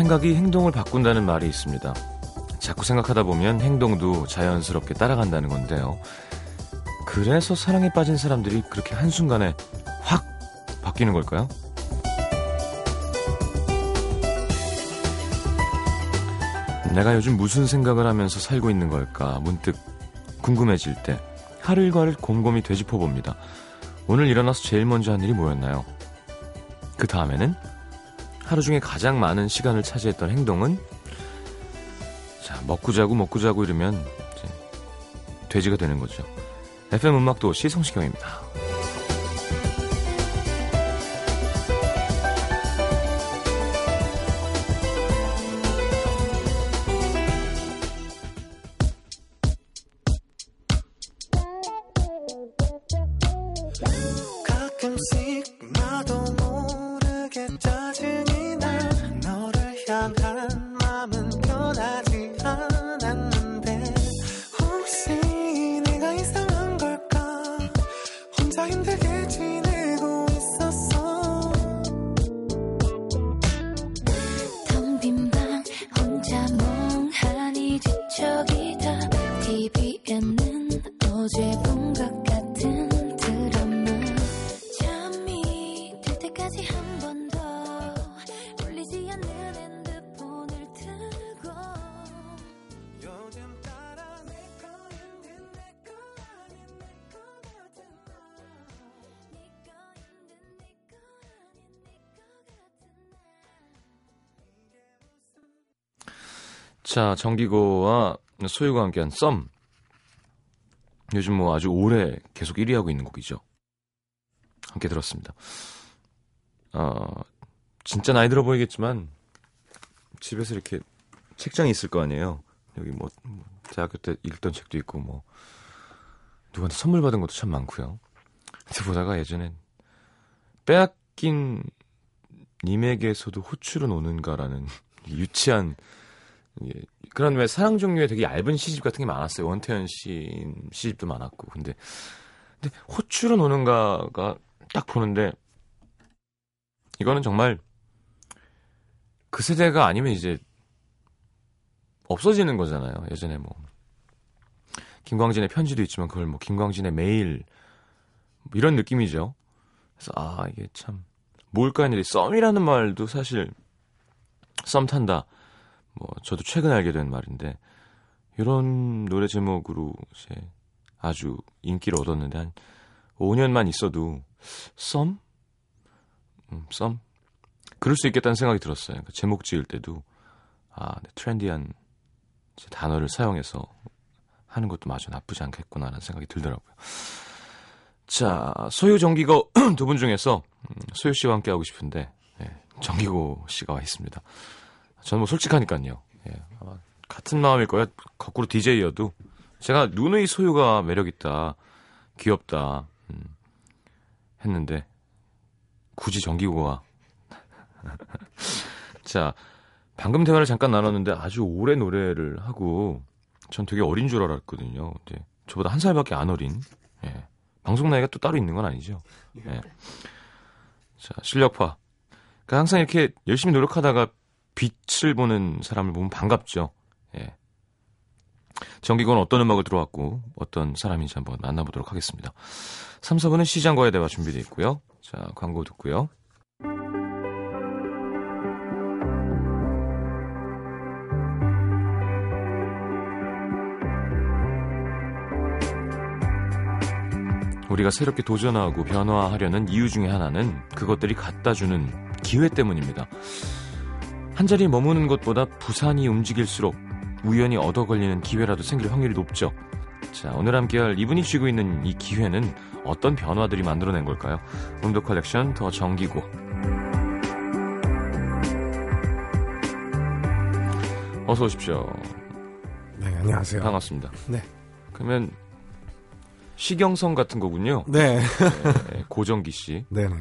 생각이 행동을 바꾼다는 말이 있습니다. 자꾸 생각하다 보면 행동도 자연스럽게 따라간다는 건데요. 그래서 사랑에 빠진 사람들이 그렇게 한순간에 확 바뀌는 걸까요? 내가 요즘 무슨 생각을 하면서 살고 있는 걸까 문득 궁금해질 때 하루 일과를 곰곰이 되짚어 봅니다. 오늘 일어나서 제일 먼저 한 일이 뭐였나요? 그 다음에는 하루 중에 가장 많은 시간을 차지했던 행동은 자 먹고 자고 먹고 자고 이러면 이제 돼지가 되는 거죠. FM 음악도 시 성시경입니다. 자, 정기고와 소유가 함께한 썸. 요즘 뭐 아주 오래 계속 1위 하고 있는 곡이죠. 함께 들었습니다. 어, 진짜 나이 들어 보이겠지만 집에서 이렇게 책장이 있을 거 아니에요. 여기 뭐, 뭐 대학교 때 읽던 책도 있고 뭐 누구한테 선물 받은 것도 참 많고요. 근데 보다가 예전엔 빼앗긴 님에게서도 호출은 오는가라는 유치한 예, 그런 왜 사랑 종류의 되게 얇은 시집 같은 게 많았어요. 원태현 씨 시집도 많았고. 근데 근데 호출은 오는가가 딱 보는데 이거는 정말 그 세대가 아니면 이제 없어지는 거잖아요. 예전에 뭐 김광진의 편지도 있지만 그걸 뭐 김광진의 메일 뭐 이런 느낌이죠. 그래서 아 이게 참 뭘까 했는데 썸이라는 말도 사실 썸 탄다. 뭐 저도 최근에 알게 된 말인데 이런 노래 제목으로 이제 아주 인기를 얻었는데 한 5년만 있어도 썸? 음, 썸? 그럴 수 있겠다는 생각이 들었어요. 그러니까 제목 지을 때도 아, 네, 트렌디한 단어를 사용해서 하는 것도 마저 나쁘지 않겠구나라는 생각이 들더라고요. 자, 소유 정기고 두 분 중에서 음, 소유 씨와 함께 하고 싶은데 네, 정기고 씨가 와 있습니다. 저는 뭐 솔직하니까요. 예, 아마 같은 마음일 거야. 거꾸로 DJ여도 제가 누누이 소유가 매력 있다, 귀엽다 음, 했는데 굳이 정기고가 자 방금 대화를 잠깐 나눴는데 아주 오래 노래를 하고 전 되게 어린 줄 알았거든요. 근데 저보다 한 살밖에 안 어린. 예. 방송 나이가 또 따로 있는 건 아니죠. 예. 자 실력파. 그러니까 항상 이렇게 열심히 노력하다가 빛을 보는 사람을 보면 반갑죠. 예. 정기건 어떤 음악을 들어왔고 어떤 사람인지 한번 만나보도록 하겠습니다. 3, 4분은 시장과의 대화 준비되어 있고요. 자, 광고 듣고요. 우리가 새롭게 도전하고 변화하려는 이유 중에 하나는 그것들이 갖다 주는 기회 때문입니다. 한 자리에 머무는 것보다 부산이 움직일수록 우연히 얻어 걸리는 기회라도 생길 확률이 높죠. 자, 오늘 함께할 이분이 쥐고 있는 이 기회는 어떤 변화들이 만들어낸 걸까요? 음도 컬렉션 더 정기고. 어서 오십시오. 네, 안녕하세요. 반갑습니다. 네. 그러면 시경성 같은 거군요. 네. 네 고정기 씨. 네네.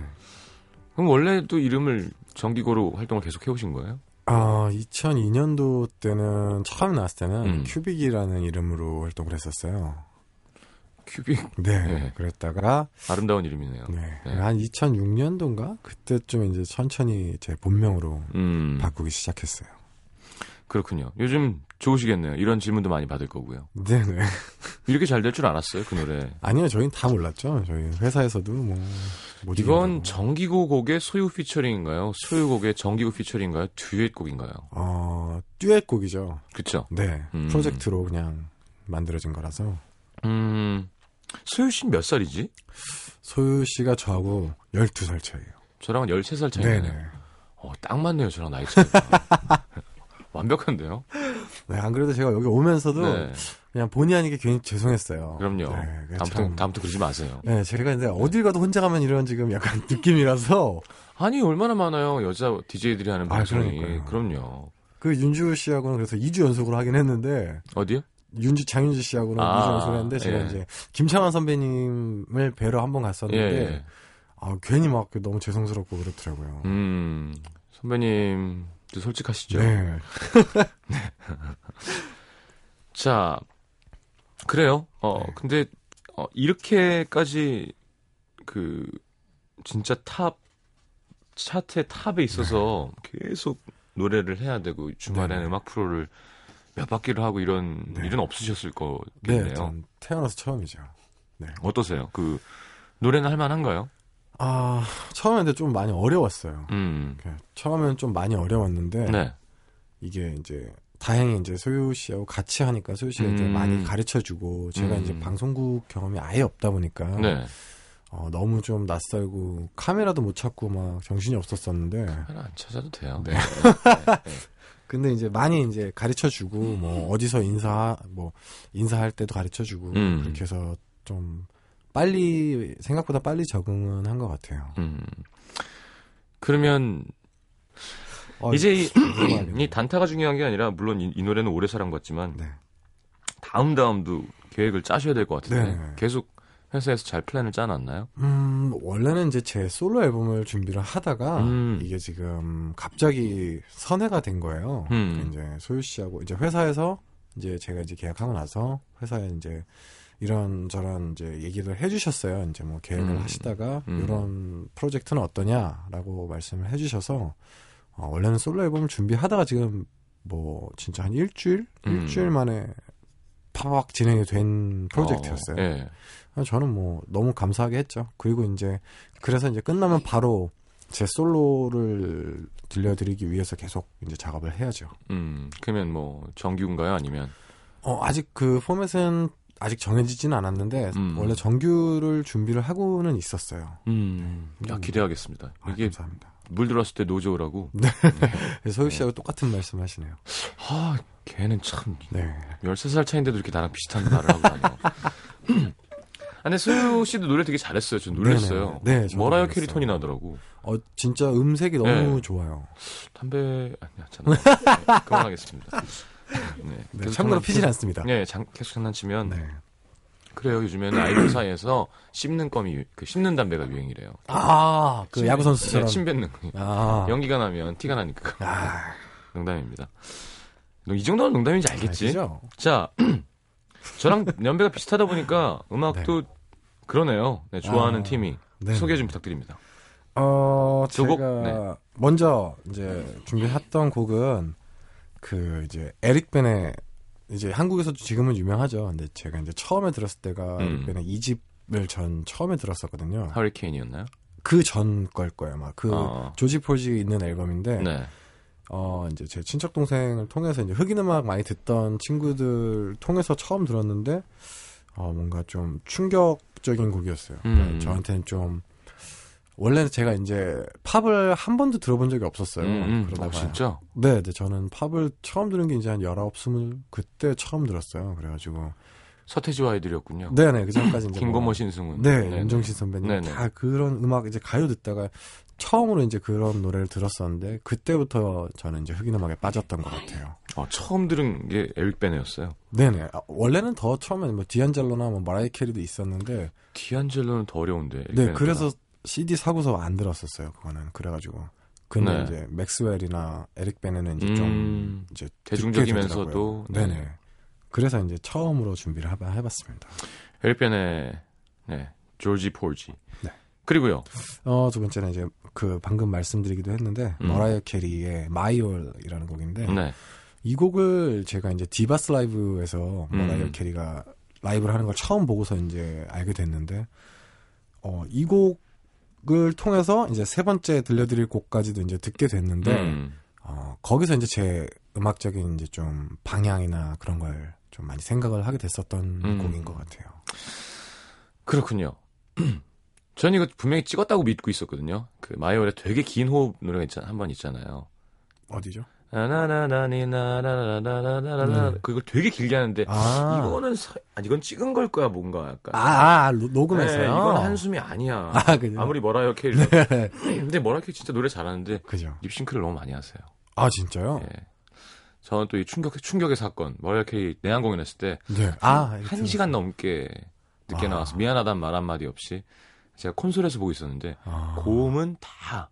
그럼 원래도 이름을 정기고로 활동을 계속 해오신 거예요? 아, 2002년도 때는 처음 나왔을 때는 음. 큐빅이라는 이름으로 활동을 했었어요. 큐빅. 네, 네. 그랬다가 아름다운 이름이네요. 네, 네. 한 2006년도인가 그때쯤 이제 천천히 제 본명으로 음, 바꾸기 시작했어요. 그렇군요. 요즘 좋으시겠네요. 이런 질문도 많이 받을 거고요. 네, 네. 이렇게 잘 될 줄 알았어요, 그 노래. 아니요, 저희는 다 몰랐죠. 저희 회사에서도 뭐. 못 이건. 정기고 곡의 소유 피처링인가요? 소유 곡의 정기고 피처링인가요? 듀엣 곡인가요? 어, 듀엣곡이죠. 그쵸? 네, 음. 프로젝트로 그냥 만들어진 거라서. 음, 소유 씨는 몇 살이지? 소유 씨가 저하고 12살 차이에요. 저랑은 13살 차이네요. 네네. 어, 딱 맞네요, 저랑 나이 차이가. 완벽한데요? 네, 안 그래도 제가 여기 오면서도 네. 그냥 본의 아니게 괜히 죄송했어요. 그럼요. 네, 다음부터, 참- 다음부터 그러지 마세요. 네, 제가 이제 어딜 가도 혼자 가면 이런 지금 약간 느낌이라서 아니, 얼마나 많아요, 여자 DJ들이 하는 아, 방송이. 그러니까요. 그럼요. 그 윤주 씨하고는 그래서 2주 연속으로 하긴 했는데 어디요? 윤주 장윤주 씨하고는 아, 2주 연속으로 했는데 제가 예. 이제 김창완 선배님을 뵈러 한번 예, 갔었는데 예. 아, 괜히 막 너무 죄송스럽고 그렇더라고요. 음, 선배님도 솔직하시죠? 네. 자, 그래요. 어, 네. 근데, 어, 이렇게까지, 그, 진짜 top, 차트의 top에 있어서 계속 노래를 해야 되고, 주말에는 네. 음악 프로를 몇 바퀴를 하고 이런 네. 일은 없으셨을 네, 거겠네요. 전 태어나서 처음이죠. 어떠세요? 그, 노래는 할만한가요? 아, 처음에 근데 좀 많이 어려웠어요. 음, 그 처음에는 좀 많이 어려웠는데 네. 이게 이제 다행히 이제 소유 씨하고 같이 하니까 소유 씨가 이제 음. 많이 가르쳐 주고 제가 음. 이제 방송국 경험이 아예 없다 보니까 네. 어, 너무 좀 낯설고 카메라도 못 찾고 막 정신이 없었었는데 하나 안 찾아도 돼요. 네. 네. 근데 이제 많이 이제 가르쳐 주고 뭐 어디서 인사 뭐 인사할 때도 가르쳐 주고 음. 그렇게 해서 좀 빨리 생각보다 빨리 적응은 한 것 같아요. 음. 그러면 어, 이제 이. 이 단타가 중요한 게 아니라 물론 이, 이 노래는 오래 사랑받지만 네. 다음 다음도 계획을 짜셔야 될 것 같은데 네. 계속 회사에서 잘 플랜을 짜놨나요? 음, 원래는 이제 제 솔로 앨범을 준비를 하다가 음. 이게 지금 갑자기 선회가 된 거예요. 음. 이제 소유 씨하고 이제 회사에서 이제 제가 이제 계약하고 나서 회사에 이제 이런 저런 이제 얘기를 해주셨어요. 이제 뭐 계획을 음. 하시다가 음. 이런 프로젝트는 어떠냐라고 말씀을 해주셔서 어, 원래는 솔로 앨범을 준비하다가 지금 뭐 진짜 한 일주일 음. 일주일 만에 팍 진행이 된 프로젝트였어요. 어, 예. 아, 저는 뭐 너무 감사하게 했죠. 그리고 이제 그래서 이제 끝나면 바로 제 솔로를 들려드리기 위해서 계속 이제 작업을 해야죠. 음, 그러면 뭐 정규인가요? 아니면 어, 아직 그 포맷은 아직 정해지지는 않았는데 음. 원래 정규를 준비를 하고는 있었어요. 음, 야, 기대하겠습니다. 아, 이게 감사합니다. 물 들어왔을 때 노 저으라고. 그래서 소유 씨하고 똑같은 말씀하시네요. 아, 걔는 참 네. 13살 차인데도 이렇게 나랑 비슷한 말을 하고 다녀. 아, 근데 소유 씨도 노래 되게 잘했어요. 저 놀랐어요. 네네. 네, 머라이어 캐리 톤이 나더라고. 어 진짜 음색이 너무 네. 좋아요. 담배 아니야, 잖아. 네, 그만하겠습니다. 네. 네, 참고로 피진 않습니다. 네, 장, 계속 장난치면 네. 그래요. 요즘에는 아이돌 사이에서 씹는 껌이 유- 그 씹는 담배가 유행이래요. 아, 그 침- 야구 선수처럼. 네, 침 뱉는 거. 아. 연기가 나면 티가 나니까. 아, 농담입니다. 너이 정도는 농담인지 알겠지? 알겠죠? 자, 저랑 연배가 비슷하다 보니까 음악도 그러네요. 네, 좋아하는 아, 팀이 네. 소개 좀 부탁드립니다. 어? 제가 네. 먼저 이제 준비했던 곡은 그 이제 에릭 벤의 이제 한국에서도 지금은 유명하죠. 근데 제가 이제 처음에 들었을 때가 음. 에릭 벤의 이집을 전 처음에 들었었거든요. 하리케인이었나요? 그 전 걸 거예요. 막그 어. 조지 폴지 있는 앨범인데 네. 어 이제 제 친척 동생을 통해서 이제 흑인 음악 많이 듣던 친구들 통해서 처음 들었는데 어 뭔가 좀 충격적인 곡이었어요. 그러니까 음. 저한테는 좀 원래는 제가 이제 팝을 한 번도 들어본 적이 없었어요. 음, 음. 그러다가 어, 진짜? 네, 네, 저는 팝을 처음 들은 게 이제 한 19, 20 그때 처음 들었어요. 그래가지고 서태지와 아이들이었군요. 네, 네, 그 전까지 이제 김건모 뭐, 신승훈. 네, 네네. 윤종신 선배님 네네. 다 그런 음악 이제 가요 듣다가 처음으로 이제 그런 노래를 들었었는데 그때부터 저는 이제 흑인 음악에 빠졌던 것 같아요. 어, 처음 들은 게 에릭 베네였어요. 네네. 아, 원래는 더 처음에는 뭐 디안젤로나 뭐 머라이어 캐리도 있었는데 디안젤로는 더 어려운데. 네, 베네보다. 그래서 CD 사고서 안 들었었어요. 그거는 그래가지고 근데 네. 이제 맥스웰이나 에릭 베네는 이제 좀 음, 이제 대중적이면서도. 네. 네네. 그래서 이제 처음으로 준비를 해봐, 해봤습니다. 에릭 베네의 네, 조지 폴지. 네. 그리고요. 어, 두 번째는 이제 그 방금 말씀드리기도 했는데 음. 머라이어 캐리의 My All이라는 곡인데 네. 이 곡을 제가 이제 Divas Live에서 음. 머라이어 캐리가 라이브를 하는 걸 처음 보고서 이제 알게 됐는데 어, 이 곡 을 통해서 이제 세 번째 들려드릴 곡까지도 이제 듣게 됐는데 음. 어, 거기서 이제 제 음악적인 이제 좀 방향이나 그런 걸 좀 많이 생각을 하게 됐었던 음. 곡인 것 같아요. 그렇군요. 전 이거 분명히 찍었다고 믿고 있었거든요. 그 My All의 되게 긴 호흡 노래가 있잖아, 한번 있잖아요. 어디죠? 나나나나니나나나나나나 네. 그걸 되게 길게 하는데 아, 이거는 서- 아, 이건 찍은 걸 거야 뭔가 약간. 아, 아, 로- 녹음했어요. 네, 이건 한숨이 아니야. 아, 그죠? 아무리 머라이어 캐리. 네. 근데 머라이어 캐리 진짜 노래 잘하는데 그죠? 립싱크를 너무 많이 하세요. 아, 진짜요? 예. 저는 또 이 충격 충격의 사건 머라이어 캐리 내한 공연했을 때 네. 시간 넘게 늦게 아. 나와서 미안하단 말 한마디 없이 제가 콘솔에서 보고 있었는데 아, 고음은 다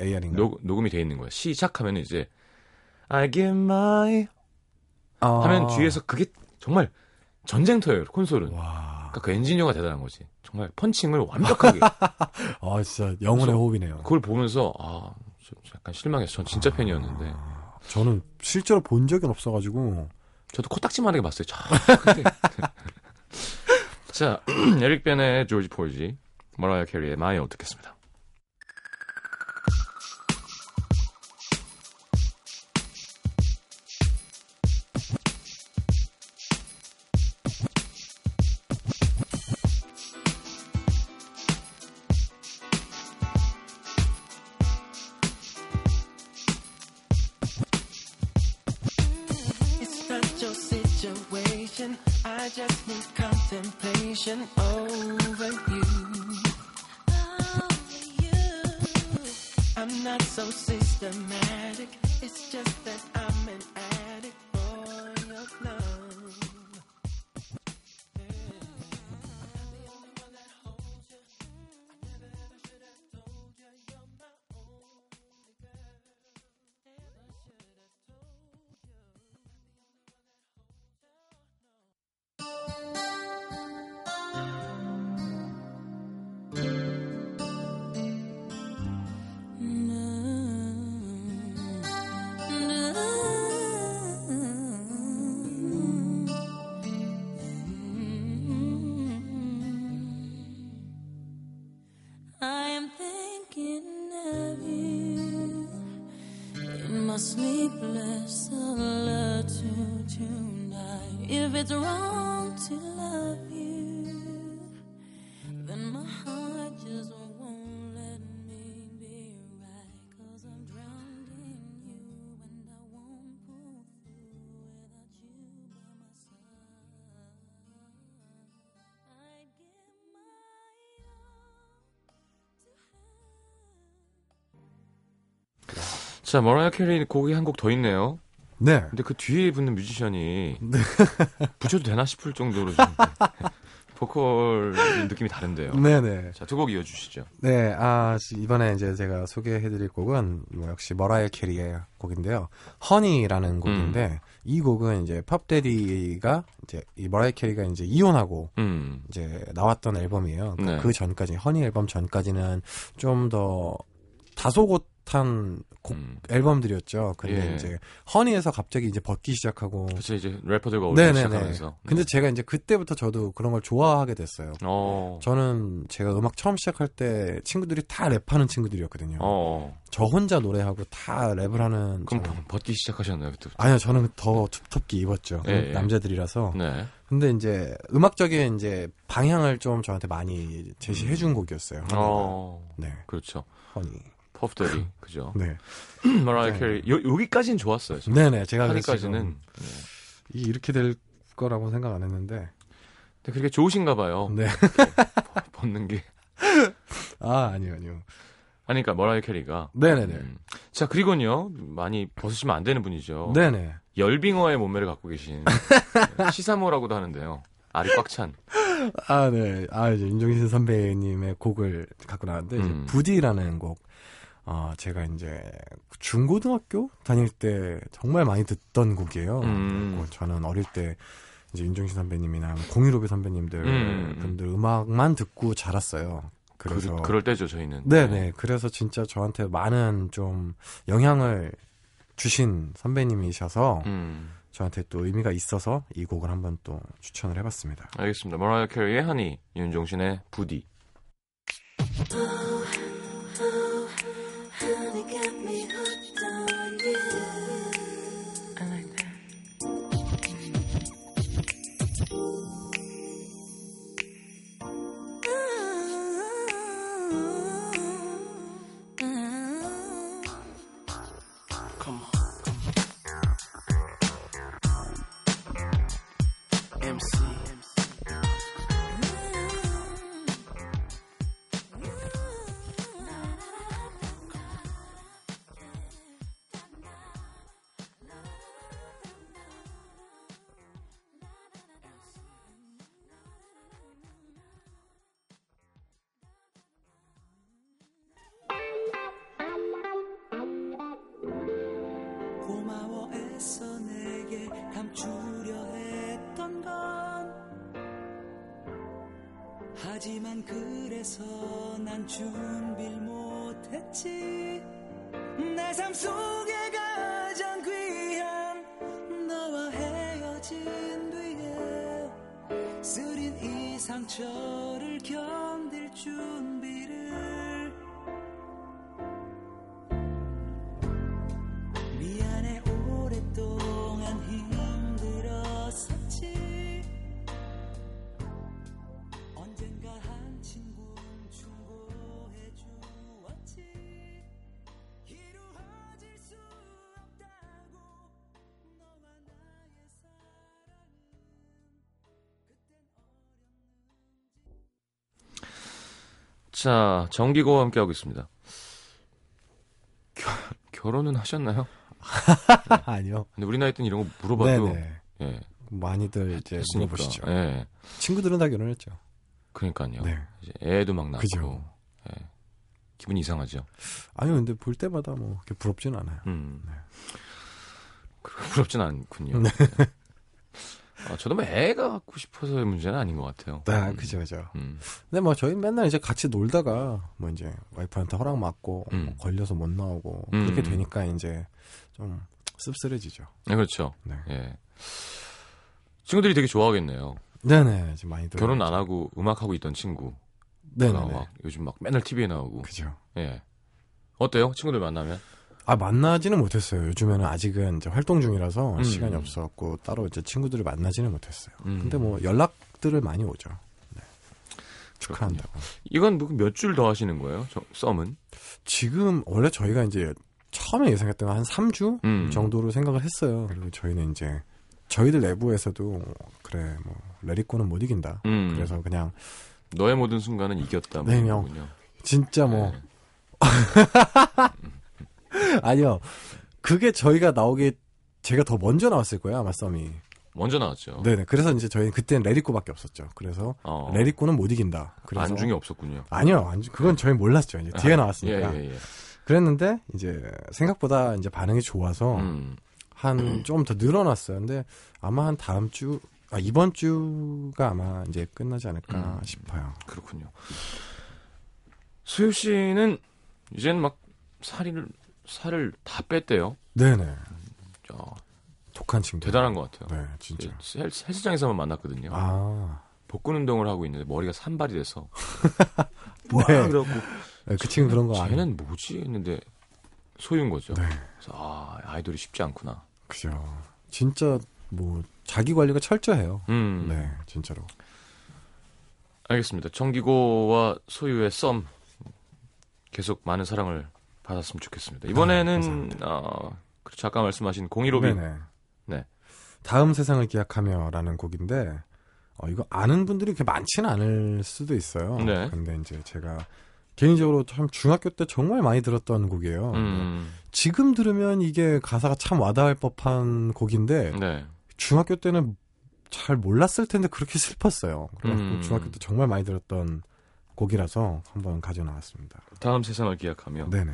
AR인가? 녹, 녹음이 돼 있는 거예요. 시작하면 이제 I give my 아. 하면 뒤에서 그게 정말 전쟁터예요. 콘솔은. 와. 그러니까 그 엔지니어가 대단한 거지. 정말 펀칭을 완벽하게 아, 진짜 영혼의 호흡이네요. 그걸 보면서 아, 좀 약간 실망해서 전 진짜 팬이었는데 아, 저는 실제로 본 적은 없어가지고 저도 코딱지만하게 봤어요. 자, 에릭 벤의 조지 폴지, 머라이어 캐리의 마이어 듣겠습니다. Just need contemplation over you. I'm not so systematic. 자, 머라이어 캐리 곡이 한 곡 더 있네요. 네. 근데 그 뒤에 붙는 뮤지션이 붙여도 되나 싶을 정도로 좀 보컬 느낌이 다른데요. 네네. 자, 두 곡 이어주시죠. 네, 아, 이번에 이제 제가 소개해드릴 곡은 뭐 역시 머라이어 캐리의 곡인데요. Honey라는 곡인데, 이 곡은 이제 Puff Daddy가 이제 이 머라이어 캐리가 이제 이혼하고 음, 이제 나왔던 앨범이에요. 그, 네. 그 전까지, Honey 앨범 전까지는 좀 더 다소곳 한 곡 음. 앨범들이었죠. 근데 예. 이제 허니에서 갑자기 이제 벗기 시작하고. 그래서 이제 래퍼들과 네네네. 시작하면서. 근데 제가 이제 그때부터 저도 그런 걸 좋아하게 됐어요. 어, 저는 제가 음악 처음 시작할 때 친구들이 다 랩하는 친구들이었거든요. 어, 저 혼자 노래하고 다 랩을 하는. 그럼 저- 벗- 벗기 시작하셨나요, 그때? 아니요, 저는 더 두텁게 입었죠. 예, 예. 남자들이라서. 네. 근데 이제 음악적인 이제 방향을 좀 저한테 많이 제시해 준 곡이었어요. 허니가. 어, 네, 그렇죠. Honey. Puff Daddy, 그죠. 네. 머라이어 네. 캐리, 요, 여기까지는 좋았어요. 저는. 네네, 제가. 지금 네. 이- 이렇게 될 거라고 생각 안 했는데. 근데 그게 좋으신가 봐요. 네. 벗는 게. 아, 아니요, 아니요. 아니, 그러니까 머라이어 캐리가. 네네네. 음. 자, 그리고는요, 많이 벗으시면 안 되는 분이죠. 네네. 열빙어의 몸매를 갖고 계신 시사모라고도 하는데요. 알이 꽉 찬. 아, 네. 아, 이제 윤종신 선배님의 곡을 갖고 나왔는데, 이제 음. 부디라는 곡. 어, 제가 이제 중고등학교 다닐 때 정말 많이 듣던 곡이에요. 음. 그리고 저는 어릴 때 이제 윤종신 선배님이나 공유로비 선배님들 음, 음. 분들 음악만 듣고 자랐어요. 그래서 그, 럴 때죠 저희는. 네네. 그래서 진짜 저한테 많은 좀 영향을 주신 선배님이셔서 음, 저한테 또 의미가 있어서 이 곡을 한번 또 추천을 해봤습니다. 알겠습니다. 머라이어 캐리의 하니, 윤종신의 부디. 애써 내게 감추려 했던 건 하지만 그래서 난 준비를 못했지. 내 삶 속에 가장 귀한 너와 헤어진 뒤에 쓰린 이 상처를 견딜 준 자, 정기고와 함께하고 있습니다. 겨, 결혼은 하셨나요? 아니요. 근데 우리 나이 때는 이런 거 물어봐도 네네. 예, 많이들 이제 했으니까. 물어보시죠. 예. 친구들은 다 결혼했죠. 그러니까요. 네. 이제 애도 막 낳고 그죠. 예. 기분이 이상하죠. 아니요, 근데 볼 때마다 뭐 부럽지는 않아요. 음. 네. 그- 부럽진 않군요. 네. 아, 저도 뭐 애가 갖고 싶어서의 문제는 아닌 것 같아요. 네, 음. 그죠, 그죠. 음. 근데 뭐 저희 맨날 이제 같이 놀다가 뭐 이제 와이프한테 허락 맞고 음. 뭐 걸려서 못 나오고 음. 그렇게 되니까 이제 좀 씁쓸해지죠. 네, 그렇죠. 네. 예. 친구들이 되게 좋아하겠네요. 네네, 지금 많이들 결혼 안 하고 음악 하고 있던 친구. 네네네. 막 요즘 막 맨날 TV에 나오고. 그죠. 예. 어때요? 친구들 만나면? 아 만나지는 못했어요. 요즘에는 아직은 이제 활동 중이라서 음. 시간이 없었고 따로 이제 친구들을 만나지는 못했어요. 음. 근데 뭐 연락들을 많이 오죠. 네. 축하한다고. 이건 뭐몇줄 더 하시는 거예요? 저, 썸은? 지금 원래 저희가 이제 처음에 예상했던 건한 3주 음. 정도로 생각을 했어요. 그리고 저희는 이제 저희들 내부에서도 그래 뭐 레리코는 못 이긴다. 음. 그래서 그냥 너의 모든 순간은 이겼다. 뭐 네. 거군요. 진짜 뭐 네. 아니요. 그게 저희가 나오기 제가 더 먼저 나왔을 거예요 아마 썸이. 먼저 나왔죠. 네네. 그래서 이제 저희는 그때는 레리코밖에 없었죠. 그래서 어. 레리코는 못 이긴다. 그래서 안중이 없었군요. 아니요, 안중 그건 저희 몰랐죠. 이제 뒤에 아, 나왔으니까. 예, 예, 예. 그랬는데 이제 생각보다 이제 반응이 좋아서 음. 한좀 더 늘어났어요. 근데 아마 한 다음 주, 아 이번 주가 아마 이제 끝나지 않을까 음. 싶어요. 그렇군요. 수유 씨는 이제는 막 살을 살을 다 뺐대요. 네네. 야, 독한 친구. 대단한 것 같아요. 네, 진짜. 헬- 헬스장에서만 만났거든요. 아, 복근 운동을 하고 있는데 머리가 산발이 돼서 네. 와 그래갖고 네, 그 친구 그런 거 아니에요. 쟤는 뭐지 했는데 소유인 거죠. 네, 그래서 아 아이돌이 쉽지 않구나. 그죠. 진짜 뭐 자기 관리가 철저해요. 음, 네, 진짜로. 알겠습니다. 정기고와 소유의 썸 계속 많은 사랑을 받았으면 좋겠습니다. 아, 이번에는 감사합니다. 어, 그렇죠. 아까 말씀하신 공이로빈 네네. 네. 다음 세상을 기약하며라는 곡인데 어, 이거 아는 분들이 그렇게 많지는 않을 수도 있어요. 네. 근데 이제 제가 개인적으로 참 중학교 때 정말 많이 들었던 곡이에요. 음, 지금 들으면 이게 가사가 참 와닿을 법한 곡인데 네. 중학교 때는 잘 몰랐을 텐데 그렇게 슬펐어요. 그래서 음. 중학교 때 정말 많이 들었던 곡이라서 한번 가져 나왔습니다. 다음 세상을 기약하며 네네.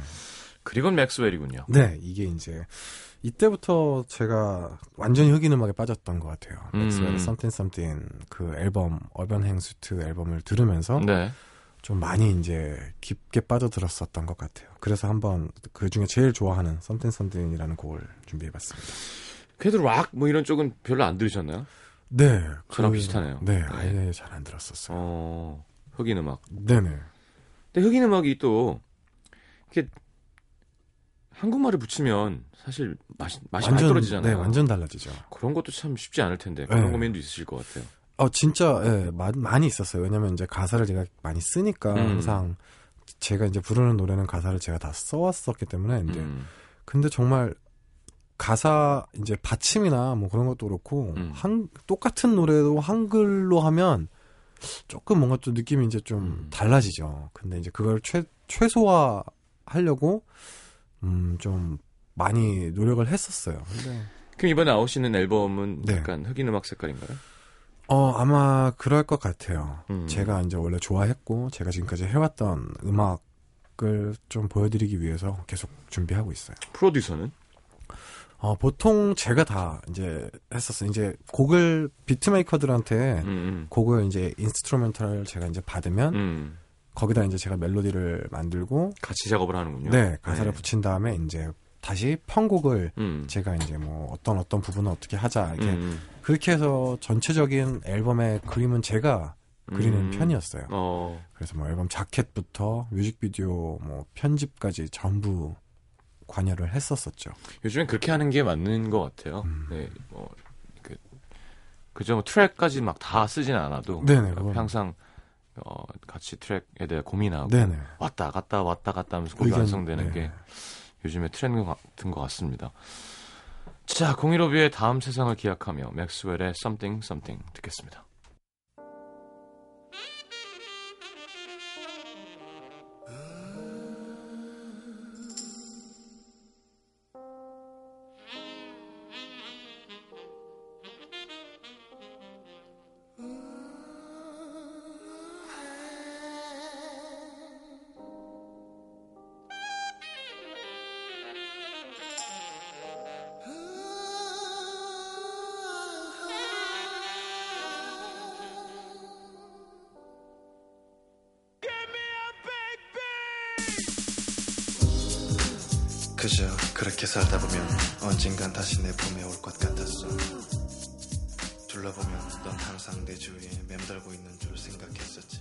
그리고 맥스웰이군요. 네, 이게 이제 이때부터 제가 완전히 흑인 음악에 빠졌던 것 같아요. 음. 맥스웰의 Something Something 그 앨범 어반 행수트 앨범을 들으면서 네. 좀 많이 이제 깊게 빠져들었었던 것 같아요. 그래서 한번 그 중에 제일 좋아하는 Something Something이라는 곡을 준비해봤습니다. 그래도 락 뭐 이런 쪽은 별로 안 들으셨나요? 네, 저랑 비슷하네요. 네, 네. 아예 잘안 들었었어요. 어, 흑인 음악. 네네. 근데 흑인 음악이 또 이렇게 한국말을 붙이면 사실 맛이 맛이 많이 떨어지잖아요. 네, 완전 달라지죠. 그런 것도 참 쉽지 않을 텐데 그런 네. 고민도 있으실 것 같아요. 어 진짜 예, 마- 많이 있었어요. 왜냐면 이제 가사를 제가 많이 쓰니까 음. 항상 제가 이제 부르는 노래는 가사를 제가 다 써왔었기 때문에 이제 음. 근데 정말 가사 이제 받침이나 뭐 그런 것도 그렇고 음. 한 똑같은 노래도 한글로 하면 조금 뭔가 좀 느낌이 이제 좀 음. 달라지죠. 근데 이제 그걸 최 최소화 하려고 음 좀 많이 노력을 했었어요. 근데 그럼 이번에 나오시는 앨범은 네. 약간 흑인 음악 색깔인가요? 어 아마 그럴 것 같아요. 음. 제가 이제 원래 좋아했고 제가 지금까지 해왔던 음악을 좀 보여드리기 위해서 계속 준비하고 있어요. 프로듀서는 어, 보통 제가 다 이제 했었어요. 이제 곡을 beatmaker들한테 음, 음. 곡을 이제 instrumental을 제가 이제 받으면 음. 거기다 이제 제가 멜로디를 만들고 같이 작업을 하는군요. 네 가사를 네. 붙인 다음에 이제 다시 편곡을 음. 제가 이제 뭐 어떤 어떤 부분은 어떻게 하자 이렇게 음, 그렇게 해서 전체적인 앨범의 그림은 제가 그리는 음. 편이었어요. 어. 그래서 뭐 앨범 자켓부터 뮤직비디오 뭐 편집까지 전부 관여를 했었었죠. 요즘엔 그렇게 하는 게 맞는 것 같아요. 음. 네, 뭐, 그, 그저 뭐 트랙까지 막 다 쓰진 않아도. 네네, 그건- 항상, 어, 같이 트랙에 대해 고민하고. 네네. 왔다 갔다 왔다 갔다 하면서 곡이 의견, 완성되는 네. 게 요즘의 트렌드 같은 것 같습니다. 자, 공일오비의 다음 세상을 기약하며 맥스웰의 Something Something 듣겠습니다. 그저 그렇게 살다 보면 언젠간 다시 내 봄에 올 것 같았어. 둘러보면 넌 항상 내 주위에 맴돌고 있는 줄 생각했었지.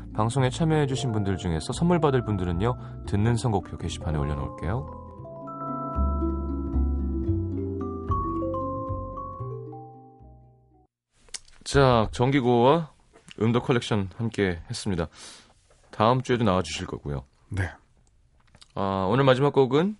방송에 참여해주신 분들 중에서 선물 받을 분들은요, 듣는 선곡표 게시판에 올려놓을게요. 자, 정기고와 음도 컬렉션 함께 했습니다. 다음 주에도 나와주실 거고요. 네. 아, 오늘 마지막 곡은?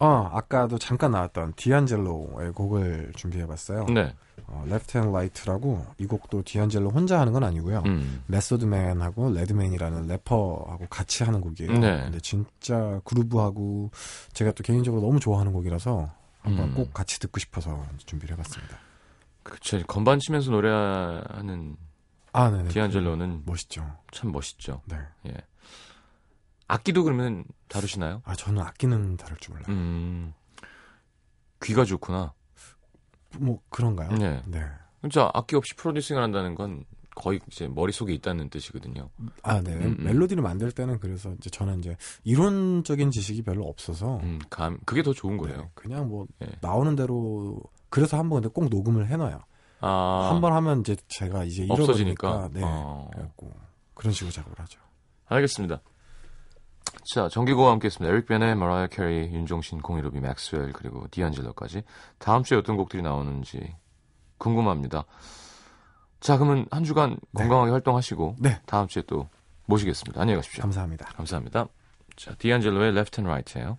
어, 아까도 잠깐 나왔던 디안젤로의 곡을 준비해봤어요. 네. 어, 어, Left and Right라고 이 곡도 디안젤로 혼자 하는 건 아니고요. 음. 메소드맨하고 레드맨이라는 래퍼하고 같이 하는 곡이에요. 네. 근데 진짜 groove하고 제가 또 개인적으로 너무 좋아하는 곡이라서 한번 음. 꼭 같이 듣고 싶어서 준비를 해봤습니다. 그쵸. 건반 치면서 노래하는 아, 네네. 디안젤로는 멋있죠. 참 멋있죠. 네. 예. 악기도 그러면 다루시나요? 아, 저는 악기는 다룰 줄 몰라요. 음. 귀가 좋구나. 뭐 그런가요? 네. 네. 진짜 악기 없이 프로듀싱을 한다는 건 거의 이제 머릿속에 있다는 뜻이거든요. 아, 네. 음, 음. 멜로디를 만들 때는 그래서 이제 저는 이제 이론적인 지식이 별로 없어서 음, 감, 그게 더 좋은 네, 거예요. 그냥 뭐 네. 나오는 대로 그래서 한번 근데 꼭 녹음을 해 놔요. 아, 한 번 하면 이제 제가 이제. 잃어버리니까 네. 어. 그래갖고 그런 식으로 작업을 하죠. 알겠습니다. 자, 정기고와 함께 했습니다. 에릭 베네, 머라이어 캐리, 윤종신, 공일오비, 맥스웰, 그리고 디안젤로까지. 다음 주에 어떤 곡들이 나오는지 궁금합니다. 자, 그러면 한 주간 건강하게 활동하시고 네. 다음 주에 또 모시겠습니다. 안녕히 가십시오. 감사합니다. 감사합니다. 자, 디안젤로의 Left and Right예요.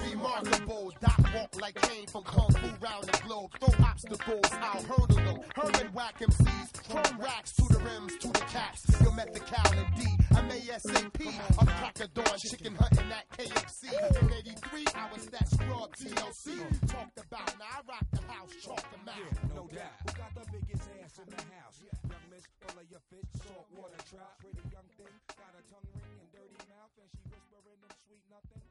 remarkable. Doc walk like Kane from Kung Fu round the globe. Throw obstacles, I'll hurdle them. Herman whack MCs, from racks to the rims, to the caps. You'll and D. I'm ASAP. I'm crack a dawn, chicken hunting at KFC. In 83, I was that scrub TLC. Talked about, now I rock the house, chalk the map. Yeah, no, no doubt. Who got the biggest ass in the house? Yeah. Young miss, full of your fish, salt water trout. Pretty young thing, got a tongue ring and dirty mouth, and she whispering them sweet nothing.